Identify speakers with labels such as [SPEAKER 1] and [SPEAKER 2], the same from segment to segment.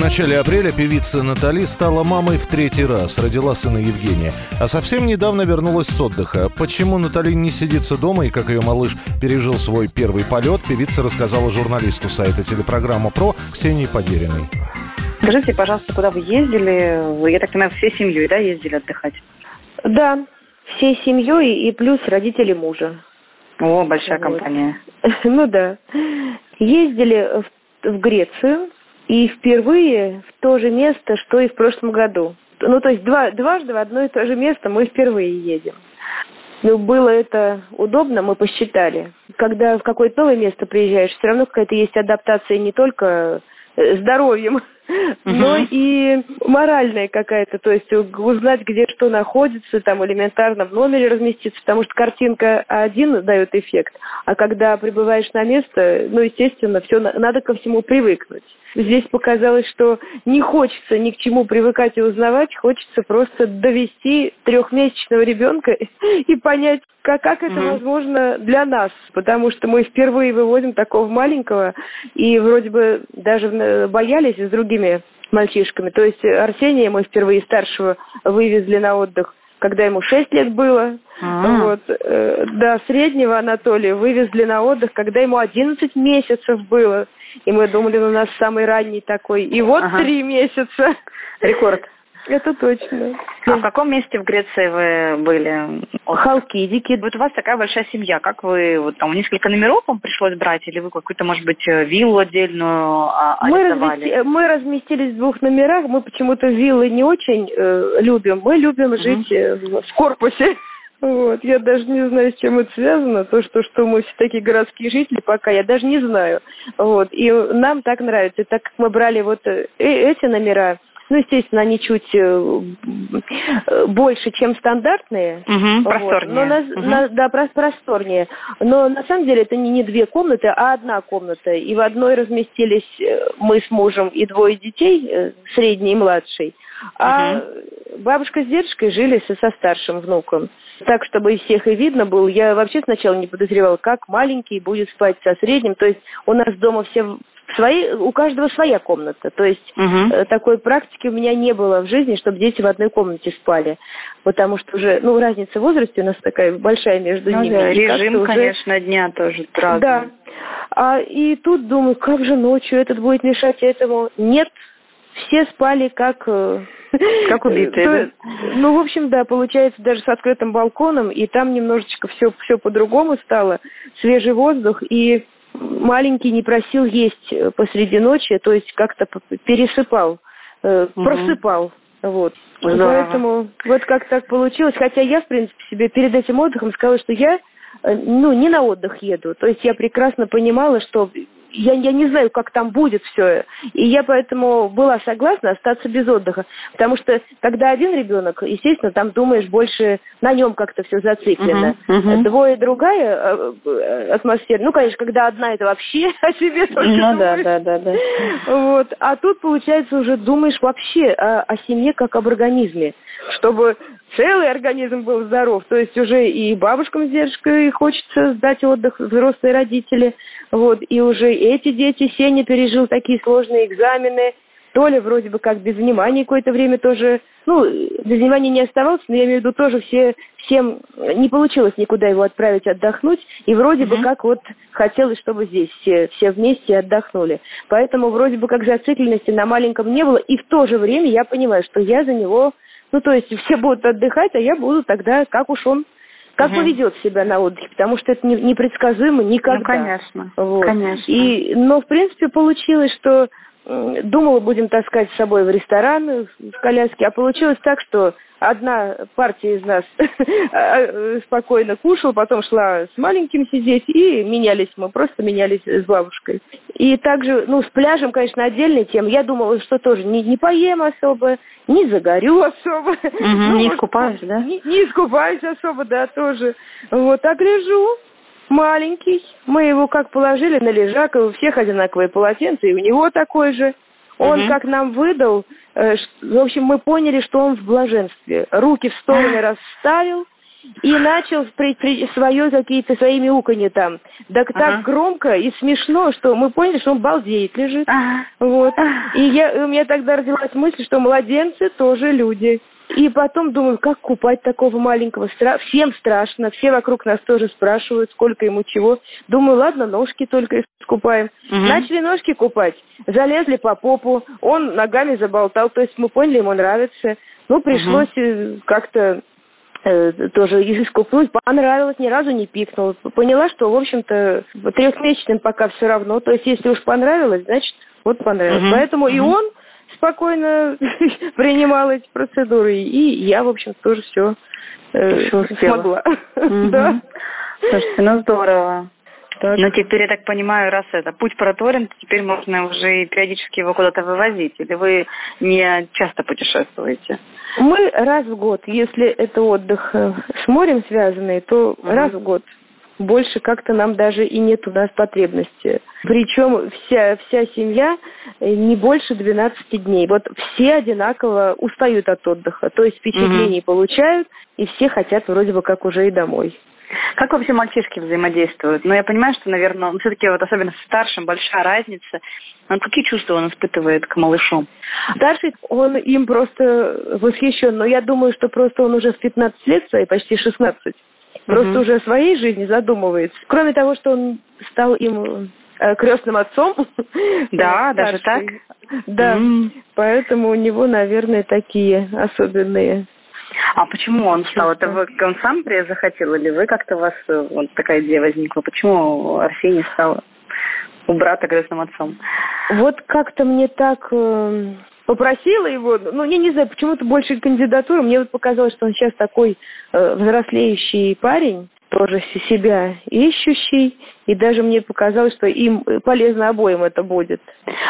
[SPEAKER 1] Начале апреля певица Натали стала мамой в третий раз, родила сына Евгения. А совсем недавно вернулась с отдыха. Почему Натали не сидится дома и как ее малыш пережил свой первый полет, певица рассказала журналисту сайта телепрограмма «Про» Ксении Подериной.
[SPEAKER 2] Скажите, пожалуйста, куда вы ездили? Вы, я так понимаю, всей семьей, да, ездили отдыхать?
[SPEAKER 3] Да, всей семьей и плюс родители мужа.
[SPEAKER 2] О, большая
[SPEAKER 3] Вот.
[SPEAKER 2] компания.
[SPEAKER 3] Ну да. Ездили в, в Грецию и впервые в то же место, что и в прошлом году. Ну, то есть два, дважды в одно и то же место мы впервые едем. Ну, было это удобно, мы посчитали. Когда в какое-то новое место приезжаешь, все равно какая-то есть адаптация не только э, здоровьем, но и моральная какая-то, то есть узнать, где что находится, там элементарно в номере разместиться, потому что картинка один дает эффект, а когда прибываешь на место, ну, естественно, все надо ко всему привыкнуть. Здесь показалось, что не хочется ни к чему привыкать и узнавать, хочется просто довести трехмесячного ребенка и понять, как, как это
[SPEAKER 2] Мгм.
[SPEAKER 3] возможно для нас, потому что мы впервые выводим такого маленького, и вроде бы даже э, боялись с другими мальчишками. То есть Арсения мы впервые старшего вывезли на отдых, когда ему 6 лет было.
[SPEAKER 2] А.
[SPEAKER 3] Вот. э, Да, среднего Анатолия вывезли на отдых, когда ему 11 месяцев было. И мы думали, он у нас самый ранний такой. И вот
[SPEAKER 2] Ага.
[SPEAKER 3] три месяца.
[SPEAKER 2] Рекорд.
[SPEAKER 3] Это точно.
[SPEAKER 2] А в каком месте в Греции вы были?
[SPEAKER 3] Халкидики.
[SPEAKER 2] Вот у вас такая большая семья. Как вы, вот там несколько номеров вам пришлось брать, или вы какую-то, может быть, э, виллу отдельную а,
[SPEAKER 3] Мы, размести- мы разместились в двух номерах. Мы почему-то виллы не очень э, любим. Мы любим жить э, в корпусе. Вот. Я даже не знаю, с чем это связано. То, что, что мы все такие городские жители, пока я даже не знаю. Вот. И нам так нравится. Так как мы брали вот э, э- эти номера, ну, естественно, они чуть э, больше, чем стандартные.
[SPEAKER 2] Мгм,
[SPEAKER 3] Вот.
[SPEAKER 2] просторнее.
[SPEAKER 3] Но на-
[SPEAKER 2] Мгм.
[SPEAKER 3] на- да, прос- просторнее. Но на самом деле это не, не две комнаты, а одна комната. И в одной разместились э, мы с мужем и двое детей, э, средний и младший. А бабушка с дедушкой жили со, со старшим внуком. Так, чтобы всех и видно было. Я вообще сначала не подозревала, как маленький будет спать со средним. То есть у нас дома все свои, у каждого своя комната. То есть. Э, такой практики у меня не было в жизни, чтобы дети в одной комнате спали. Потому что уже, ну, разница в возрасте у нас такая большая между
[SPEAKER 2] Ну
[SPEAKER 3] ними.
[SPEAKER 2] да, режим,
[SPEAKER 3] уже-
[SPEAKER 2] конечно, дня тоже разный.
[SPEAKER 3] Да. А, и тут думаю, как же ночью этот будет мешать этому? Нет, все спали как... э,
[SPEAKER 2] Как убитые,
[SPEAKER 3] то- Ну, в общем, да, получается, даже с открытым балконом, и там немножечко все, все по-другому стало. Свежий воздух, и маленький не просил есть э, посреди ночи, то есть как-то пересыпал, э,
[SPEAKER 2] Мгм.
[SPEAKER 3] просыпал. Вот.
[SPEAKER 2] Здорово.
[SPEAKER 3] Поэтому вот как так получилось. Хотя я, в принципе, себе перед этим отдыхом сказала, что я э, ну, не на отдых еду. То есть я прекрасно понимала, что я, я не знаю, как там будет все. И я поэтому была согласна остаться без отдыха. Потому что когда один ребенок, естественно, там думаешь больше на нем как-то все зациклено.
[SPEAKER 2] Мгм, мгм.
[SPEAKER 3] Двое другая э, э, атмосфера. Ну, конечно, когда одна это вообще о себе только
[SPEAKER 2] Ну да, да, да, да.
[SPEAKER 3] Вот. А тут, получается, уже думаешь вообще о, о семье как об организме, чтобы целый организм был здоров. То есть уже и бабушкам с дедушкой хочется сдать отдых, взрослые родители. Вот. И уже эти дети, Сеня пережил такие сложные экзамены. Толя вроде бы как без внимания какое-то время тоже, ну, без внимания не оставался, но я имею в виду тоже все, всем не получилось никуда его отправить отдохнуть, и вроде бы
[SPEAKER 2] Мгм.
[SPEAKER 3] как вот хотелось, чтобы здесь все, все вместе отдохнули. Поэтому вроде бы как зацикленности на маленьком не было, и в то же время я понимаю, что я за него, ну, то есть все будут отдыхать, а я буду тогда, как уж он, как
[SPEAKER 2] Мгм.
[SPEAKER 3] поведет себя на отдыхе, потому что это не- непредсказуемо никогда.
[SPEAKER 2] Ну, конечно.
[SPEAKER 3] Вот.
[SPEAKER 2] Конечно.
[SPEAKER 3] И, но, в принципе, получилось, что думала, будем таскать с собой в ресторан в коляске, а получилось так, что одна партия из нас э, спокойно кушала, потом шла с маленьким сидеть, и менялись мы, просто менялись с бабушкой. И также, ну, с пляжем, конечно, отдельная тема. Я думала, что тоже не, не поем особо, не загорю особо. Ну,
[SPEAKER 2] не искупаюсь, да?
[SPEAKER 3] Не, не искупаюсь особо, да, тоже. Вот, а гляжу, маленький. Мы его как положили на лежак, и у всех одинаковые полотенца, и у него такой же. Он
[SPEAKER 2] Мгм.
[SPEAKER 3] как нам выдал, э, в общем, мы поняли, что он в блаженстве. Руки в стороны расставил и начал при, при- свое какие-то свои мяуканье там. Так так
[SPEAKER 2] Ага.
[SPEAKER 3] громко и смешно, что мы поняли, что он балдеет лежит.
[SPEAKER 2] Ага.
[SPEAKER 3] Вот. И я, у меня тогда родилась мысль, что младенцы тоже люди. И потом думаю, как купать такого маленького? Стра... Всем страшно, все вокруг нас тоже спрашивают, сколько ему чего. Думаю, ладно, ножки только искупаем.
[SPEAKER 2] Мгм.
[SPEAKER 3] Начали ножки купать, залезли по попу, он ногами заболтал, то есть мы поняли, ему нравится. Ну, пришлось э, как-то э, тоже искупнуть. Понравилось, ни разу не пикнул. Поняла, что, в общем-то, трехмесячным пока все равно. То есть, если уж понравилось, значит, вот понравилось.
[SPEAKER 2] Мгм.
[SPEAKER 3] Поэтому и
[SPEAKER 2] Мгм.
[SPEAKER 3] он спокойно принимал эти процедуры, и я, в общем, тоже все
[SPEAKER 2] успела.
[SPEAKER 3] смогла. Да.
[SPEAKER 2] Слушайте, ну здорово.
[SPEAKER 3] Так.
[SPEAKER 2] Ну, теперь, я так понимаю, раз это путь проторен, то теперь можно уже и периодически его куда-то вывозить. Или вы не часто путешествуете?
[SPEAKER 3] Мы раз в год, если это отдых э, с морем связанный, то раз в год. Больше как-то нам даже и нет у нас потребности. Причем вся, вся семья э, не больше 12 дней. Вот все одинаково устают от отдыха. То есть впечатлений получают, и все хотят вроде бы как уже и домой.
[SPEAKER 2] Как вообще мальчишки взаимодействуют? Ну, я понимаю, что, наверное, все-таки вот особенно с старшим большая разница. Ну, какие чувства он испытывает к малышу?
[SPEAKER 3] Старший, он им просто восхищен. Но я думаю, что просто он уже в 15 лет своей, почти 16, просто
[SPEAKER 2] Мгм.
[SPEAKER 3] уже о своей жизни задумывается. Кроме того, что он стал им э, крестным отцом.
[SPEAKER 2] Да,
[SPEAKER 3] э,
[SPEAKER 2] даже
[SPEAKER 3] старший. Да, поэтому у него, наверное, такие особенные.
[SPEAKER 2] А почему он стал? Это вы, он сам захотел или вы как-то у вас э, вот такая идея возникла? Почему Арсений стал у брата крестным отцом?
[SPEAKER 3] Вот как-то мне так попросила его, ну, я не знаю, почему-то больше кандидатуры. Мне вот показалось, что он сейчас такой э, взрослеющий парень, тоже себя ищущий, и даже мне показалось, что им э, полезно обоим это будет.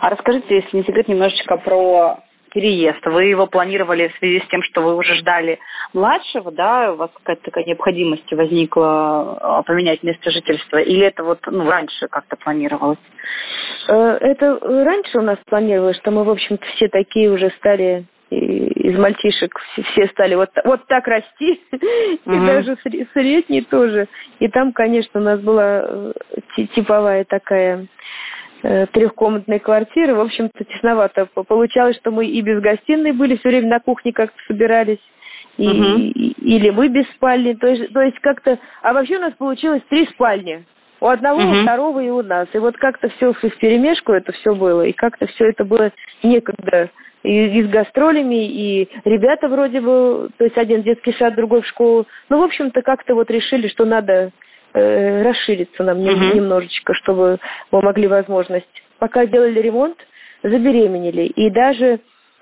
[SPEAKER 2] А расскажите, если не секрет, немножечко про переезд. Вы его планировали в связи с тем, что вы уже ждали младшего, да? У вас какая-то такая необходимость возникла а, поменять место жительства? Или это вот ну, раньше как-то планировалось?
[SPEAKER 3] Э, Это раньше у нас планировалось, что мы, в общем-то, все такие уже стали и из мальчишек все, стали вот, вот так расти, и
[SPEAKER 2] Мгм.
[SPEAKER 3] даже сре- средний тоже. И там, конечно, у нас была э, ти- типовая такая э, трехкомнатная квартира. В общем-то, тесновато по- получалось, что мы и без гостиной были, все время на кухне как-то собирались. И, и- или мы без спальни, то есть, то есть как-то, а вообще у нас получилось три спальни, у одного, у
[SPEAKER 2] Мгм.
[SPEAKER 3] второго и у нас, и вот как-то все в перемешку это все было, и как-то все это было некогда и, и с гастролями, и ребята вроде бы, то есть один в детский сад, другой в школу, ну, в общем-то, как-то вот решили, что надо э, расшириться нам
[SPEAKER 2] Мгм.
[SPEAKER 3] немножечко, чтобы мы могли возможность. Пока делали ремонт, забеременели, и даже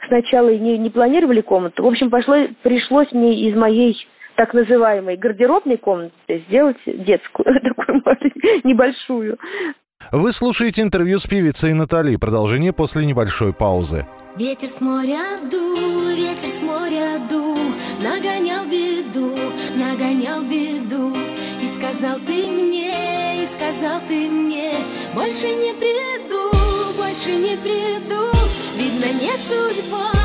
[SPEAKER 3] сначала не, не планировали комнату. В общем, пошло, пришлось мне из моей так называемой гардеробной комнаты сделать детскую, такую маленькую, небольшую.
[SPEAKER 1] Вы слушаете интервью с певицей Натали. Продолжение после небольшой паузы.
[SPEAKER 4] Ветер с моря дул, ветер с моря дул, нагонял беду, нагонял беду. И сказал ты мне, и сказал ты мне, больше не приду, больше не приду. Видно, не судьба,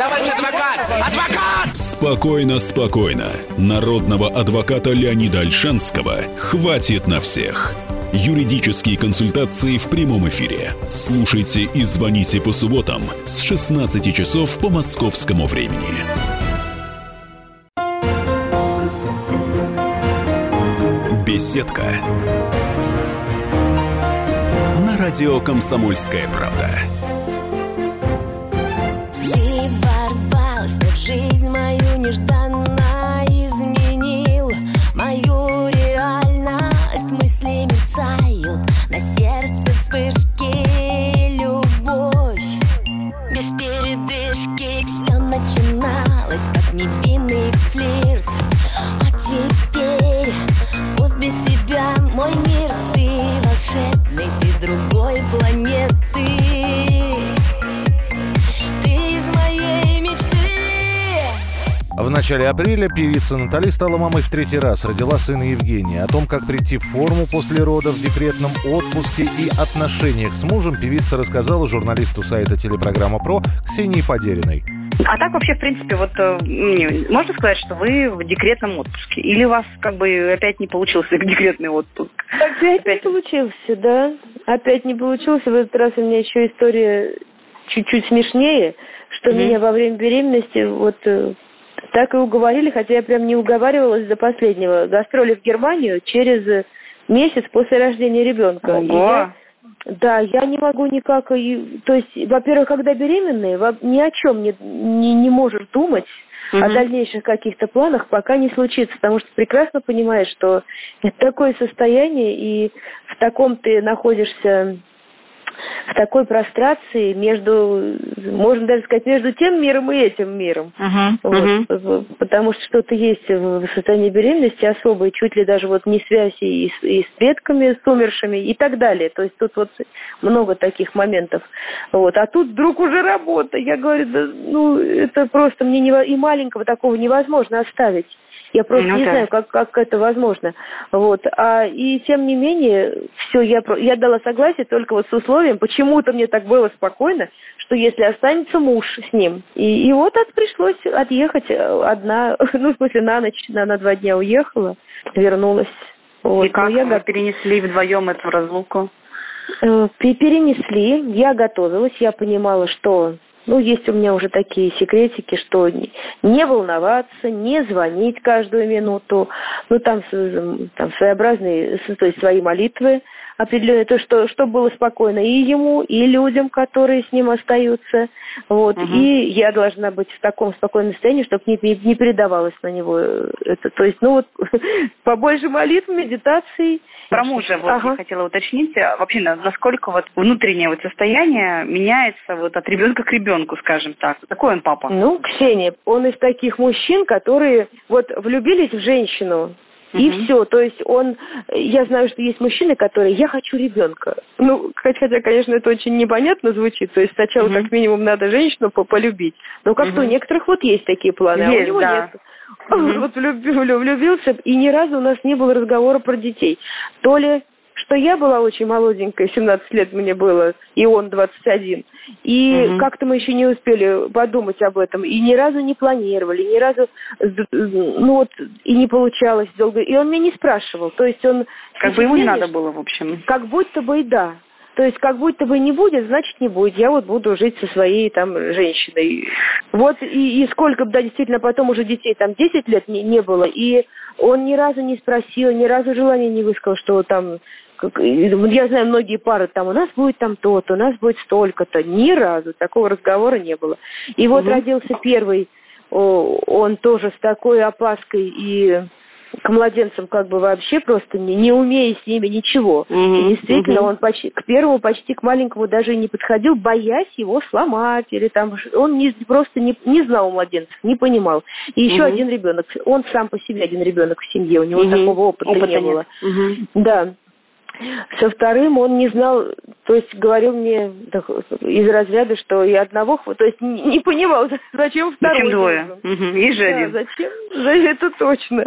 [SPEAKER 5] Товарищ адвокат! Адвокат!
[SPEAKER 6] Спокойно, спокойно. Народного адвоката Леонида Альшанского хватит на всех. Юридические консультации в прямом эфире. Слушайте и звоните по субботам с 16 часов по московскому времени. Беседка. На радио «Комсомольская правда».
[SPEAKER 4] Нежданно
[SPEAKER 1] начале апреля певица Натали стала мамой в третий раз, родила сына Евгения. О том, как прийти в форму после родов, в декретном отпуске и отношениях с мужем певица рассказала журналисту сайта телепрограмма «Про» Ксении Подериной.
[SPEAKER 2] А так вообще, в принципе, вот э, можно сказать, что вы в декретном отпуске? Или у вас как бы опять не получился декретный отпуск?
[SPEAKER 3] Опять не
[SPEAKER 2] Опять.
[SPEAKER 3] получился, да. Опять не получился. В этот раз у меня еще история чуть-чуть смешнее, что
[SPEAKER 2] Мгм.
[SPEAKER 3] меня во время беременности вот э, так и уговорили, хотя я прям не уговаривалась до последнего. Гастроли в Германию через э, месяц после рождения ребенка. И
[SPEAKER 2] Ого!
[SPEAKER 3] я- да, я не могу никак... То есть, во-первых, когда беременная, ни о чем не, не, не можешь думать, о
[SPEAKER 2] Мгм.
[SPEAKER 3] дальнейших каких-то планах пока не случится, потому что прекрасно понимаешь, что это такое состояние, и в таком ты находишься в такой прострации между, можно даже сказать, между тем миром и этим миром.
[SPEAKER 2] Мгм,
[SPEAKER 3] Вот, в- потому что что-то есть в состоянии беременности особое, чуть ли даже вот не связь и с, и с предками, с умершими и так далее. То есть тут вот много таких моментов. Вот. А тут вдруг уже работа. Я говорю, да, ну, это просто мне нево- и маленького такого невозможно оставить. Я просто
[SPEAKER 2] Ну
[SPEAKER 3] не
[SPEAKER 2] да.
[SPEAKER 3] знаю, как, как это возможно. Вот. А, и тем не менее, все, я, я дала согласие только вот с условием, почему-то мне так было спокойно, что если останется муж с ним. И, и вот от, пришлось отъехать э, одна, ну, в смысле, на ночь, на, на два дня уехала, вернулась. Вот.
[SPEAKER 2] И как
[SPEAKER 3] Ну, я
[SPEAKER 2] вы перенесли вдвоем эту разлуку?
[SPEAKER 3] Э, пе- Перенесли, я готовилась, я понимала, что ну, есть у меня уже такие секретики, что не- волноваться, не звонить каждую минуту, ну, там, там своеобразные, то есть свои молитвы определенные, то, что, что было спокойно и ему, и людям, которые с ним остаются, вот,
[SPEAKER 2] Мгм.
[SPEAKER 3] и я должна быть в таком спокойном состоянии, чтобы не, не, не передавалось на него это, то есть, ну, вот, побольше молитв, медитаций.
[SPEAKER 2] Про мужа вот
[SPEAKER 3] Ага.
[SPEAKER 2] я хотела уточнить. А Вообще, на- насколько вот внутреннее вот состояние меняется вот от ребенка к ребенку, скажем так. Какой он папа?
[SPEAKER 3] Ну, Ксения, он из таких мужчин, которые вот влюбились в женщину, и
[SPEAKER 2] Мгм.
[SPEAKER 3] все. То есть он, я знаю, что есть мужчины, которые, я хочу ребенка. Ну, хотя, конечно, это очень непонятно звучит. То есть сначала
[SPEAKER 2] Мгм.
[SPEAKER 3] как минимум надо женщину по- полюбить. Но как-то у
[SPEAKER 2] Мгм.
[SPEAKER 3] некоторых вот есть такие планы, а у
[SPEAKER 2] Есть,
[SPEAKER 3] него
[SPEAKER 2] да.
[SPEAKER 3] нет. Вот влюб- влю- влюбился, и ни разу у нас не было разговора про детей. То ли что я была очень молоденькая, 17 лет мне было, и он 21. И
[SPEAKER 2] Мгм.
[SPEAKER 3] как-то мы еще не успели подумать об этом, и ни разу не планировали, ни разу, ну вот, и не получалось долго. И он меня не спрашивал, то есть он...
[SPEAKER 2] Как бы ему не надо было, в общем.
[SPEAKER 3] Как будто бы и да. То есть как будто бы не будет, значит не будет. Я вот буду жить со своей там женщиной. Вот и, и сколько бы, да, действительно, потом уже детей там 10 лет не, не было. И он ни разу не спросил, ни разу желания не высказал, что там... как- я знаю, многие пары там, у нас будет там то-то, у нас будет столько-то. Ни разу такого разговора не было. И вот
[SPEAKER 2] Мгм.
[SPEAKER 3] родился первый, он тоже с такой опаской и к младенцам как бы вообще просто не, не умея с ними ничего.
[SPEAKER 2] Мгм,
[SPEAKER 3] И действительно,
[SPEAKER 2] мгм.
[SPEAKER 3] он почти к первому почти к маленькому даже не подходил, боясь его сломать или там он не, просто не, не знал младенцев, не понимал. И еще
[SPEAKER 2] Мгм.
[SPEAKER 3] один ребенок, он сам по себе один ребенок в семье, у него
[SPEAKER 2] Мгм.
[SPEAKER 3] такого опыта,
[SPEAKER 2] Опыта
[SPEAKER 3] не
[SPEAKER 2] нет.
[SPEAKER 3] было.
[SPEAKER 2] Мгм.
[SPEAKER 3] Да. Со вторым он не знал, то есть говорил мне так, из разряда, что и одного, то есть не, не понимал, зачем второй.
[SPEAKER 2] Зачем двое? Мгм. Есть же
[SPEAKER 3] Да,
[SPEAKER 2] один.
[SPEAKER 3] зачем? За это точно.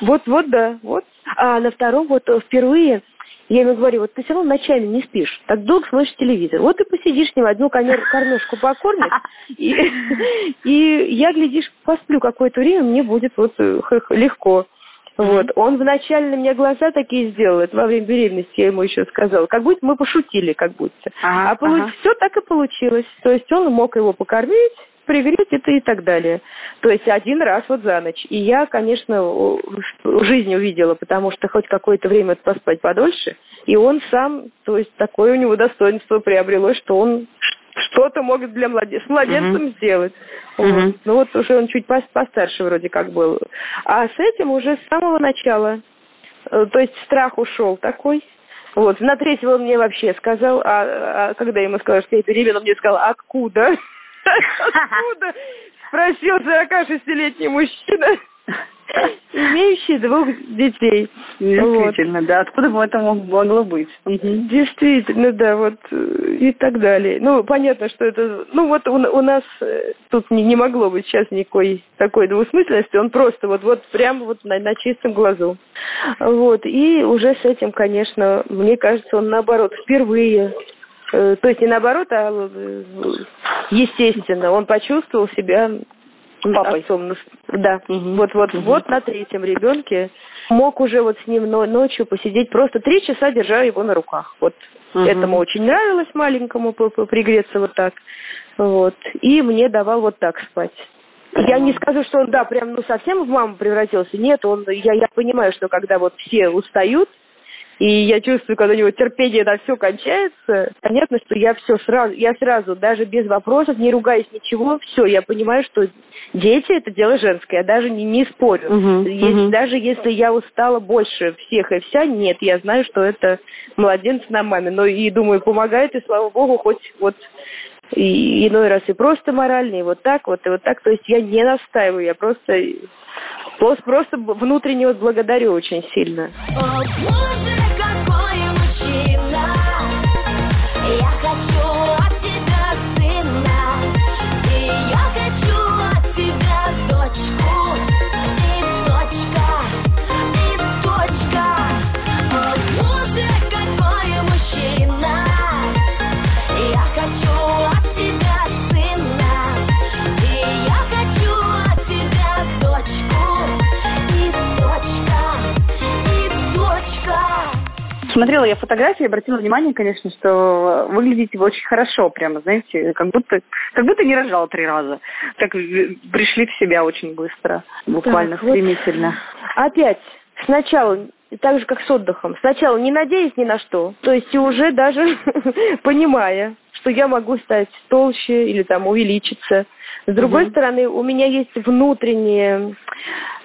[SPEAKER 3] Вот, вот, да, вот. А на втором вот впервые я ему говорю, вот ты все равно ночами не спишь, так долго смотришь телевизор. Вот ты посидишь с ним, одну кормежку покормишь, и, и я, глядишь, посплю какое-то время, мне будет вот э, легко. Вот. Он вначале на меня глаза такие сделал, это во время беременности я ему еще сказала, как будто мы пошутили, как будто.
[SPEAKER 2] Ага,
[SPEAKER 3] а получ...
[SPEAKER 2] ага.
[SPEAKER 3] все так и получилось. То есть он мог его покормить, пригреть это и так далее. То есть один раз вот за ночь. И я, конечно, жизни увидела, потому что хоть какое-то время поспать подольше, и он сам, то есть такое у него достоинство приобрело, что он что-то мог для младен... с младенцем сделать. Вот.
[SPEAKER 2] Мгм.
[SPEAKER 3] Ну вот уже он чуть пос- постарше вроде как был. А с этим уже с самого начала. Э, То есть страх ушел такой. Вот. На третьего он мне вообще сказал, а, а когда я ему сказала, что я беременна, он мне сказал, откуда? Откуда? Спросил 46-летний мужчина, имеющий двух детей. Вот.
[SPEAKER 2] Действительно, да. Откуда бы это мог- могло быть? Мгм.
[SPEAKER 3] Действительно, да, вот э, и так далее. Ну, понятно, что это, ну вот у, у нас э, тут не, не могло быть сейчас никакой такой двусмысленности, он просто вот, вот прямо вот на, на чистом глазу. Вот, и уже с этим, конечно, мне кажется, он наоборот впервые, э, то есть не наоборот, а естественно, он почувствовал себя
[SPEAKER 2] Папой.
[SPEAKER 3] отцом. Ну, Да,
[SPEAKER 2] Мгм.
[SPEAKER 3] вот, вот,
[SPEAKER 2] Мгм.
[SPEAKER 3] вот на третьем ребенке мог уже вот с ним но- ночью посидеть, просто три часа держа его на руках. Вот
[SPEAKER 2] Мгм.
[SPEAKER 3] этому очень нравилось маленькому пригреться вот так. Вот. И мне давал вот так спать. Я не скажу, что он, да, прям, ну, совсем в маму превратился. Нет, он, я, я понимаю, что когда вот все устают, и я чувствую, когда у него терпение на все кончается, понятно, что я все сразу, я сразу, даже без вопросов, не ругаясь ничего, все, я понимаю, что дети это дело женское, я даже не, не спорю.
[SPEAKER 2] Мгм,
[SPEAKER 3] Если-
[SPEAKER 2] мгм.
[SPEAKER 3] Даже если я устала больше всех и вся, нет, я знаю, что это младенец на маме. Но и думаю, помогает, и слава богу, хоть вот и иной раз и просто морально, и вот так вот, и вот так. То есть я не настаиваю, я просто просто, внутренне вот благодарю очень сильно.
[SPEAKER 4] О, боже,
[SPEAKER 2] Смотрела я фотографии, обратила внимание, конечно, что выглядите вы очень хорошо, прямо, знаете, как будто, как будто не рожал три раза. Как в- пришли в себя очень быстро, буквально
[SPEAKER 3] Так, вот.
[SPEAKER 2] стремительно.
[SPEAKER 3] Опять, сначала, так же, как с отдыхом, сначала не надеясь ни на что, то есть уже даже понимая, что я могу стать толще или там увеличиться. С другой
[SPEAKER 2] Мгм.
[SPEAKER 3] стороны, у меня есть внутреннее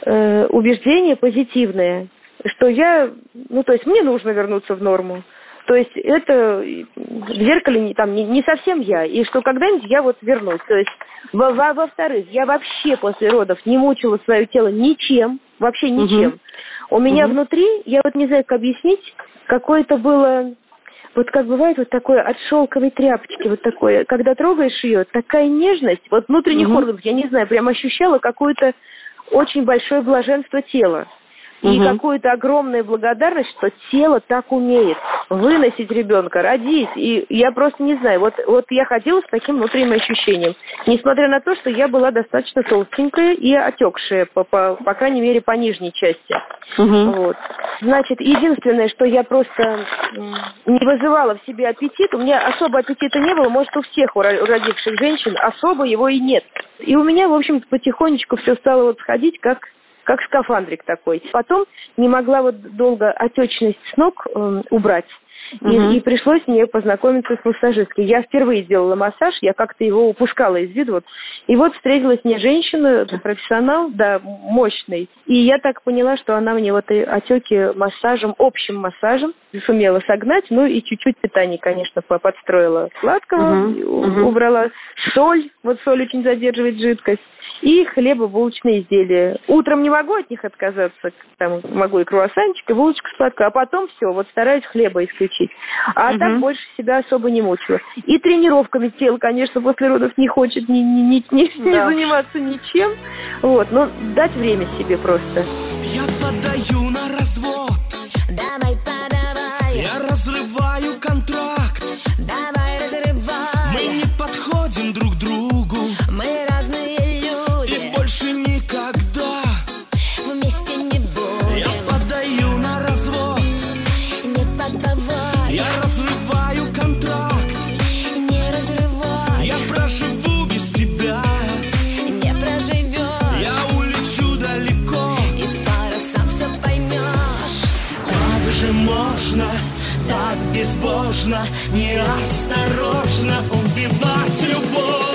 [SPEAKER 3] э, убеждение позитивное, что я, ну, то есть мне нужно вернуться в норму. То есть это в зеркале не, там, не, не совсем я, и что когда-нибудь я вот вернусь. То есть, во- во- во-вторых, я вообще после родов не мучила свое тело ничем, вообще ничем. У меня
[SPEAKER 2] Мгм.
[SPEAKER 3] внутри, я вот не знаю, как объяснить, какое-то было, вот как бывает вот такое от шелковой тряпочки, вот такое, когда трогаешь ее, такая нежность, вот внутренних
[SPEAKER 2] Мгм.
[SPEAKER 3] органов, я не знаю, прям ощущала какое-то очень большое блаженство тела. И
[SPEAKER 2] Мгм.
[SPEAKER 3] какую-то огромную благодарность, что тело так умеет выносить ребенка, родить. И я просто не знаю, вот, вот я ходила с таким внутренним ощущением. Несмотря на то, что я была достаточно толстенькая и отекшая, по, по, по крайней мере, по нижней части.
[SPEAKER 2] Мгм.
[SPEAKER 3] Вот. Значит, единственное, что я просто не вызывала в себе аппетит, у меня особо аппетита не было, может, у всех у родивших женщин особо его и нет. И у меня, в общем-то, потихонечку все стало вот сходить, как как скафандрик такой. Потом не могла вот долго отечность с ног эм, убрать. И,
[SPEAKER 2] Мгм.
[SPEAKER 3] и пришлось мне познакомиться с массажисткой. Я впервые сделала массаж, я как-то его упускала из виду. Вот. И вот встретилась мне женщина, профессионал, да, мощный. И я так поняла, что она мне вот и отеки массажем, общим массажем сумела согнать. Ну и чуть-чуть питание, конечно, по- подстроила сладкого,
[SPEAKER 2] Мгм.
[SPEAKER 3] и у-
[SPEAKER 2] Мгм.
[SPEAKER 3] убрала соль. Вот соль очень задерживает жидкость. И хлебобулочные изделия. Утром не могу от них отказаться, там могу и круассанчик, и булочку сладкую, а потом все, вот стараюсь хлеба исключить. А
[SPEAKER 2] Мгм.
[SPEAKER 3] так больше себя особо не мучила. И тренировками тело, конечно, после родов не хочет ни, ни, ни, ни- не
[SPEAKER 2] Да.
[SPEAKER 3] заниматься ничем. Вот, но дать время себе просто.
[SPEAKER 5] Я подаю безбожно, неосторожно убивать любовь.